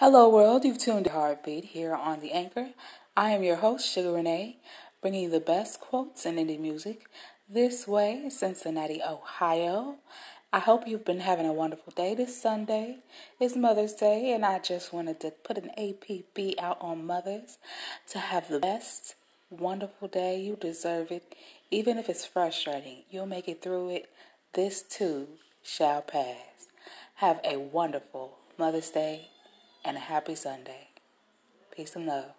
Hello, world. You've tuned to Heartbeat here on the Anchor. I am your host, Sugar Renee, bringing you the best quotes in indie music this way, Cincinnati, Ohio. I hope you've been having a wonderful day this Sunday. It's Mother's Day, and I just wanted to put an APB out on mothers to have the best, wonderful day. You deserve it. Even if it's frustrating, you'll make it through it. This too shall pass. Have a wonderful Mother's Day and a happy Sunday. Peace and love.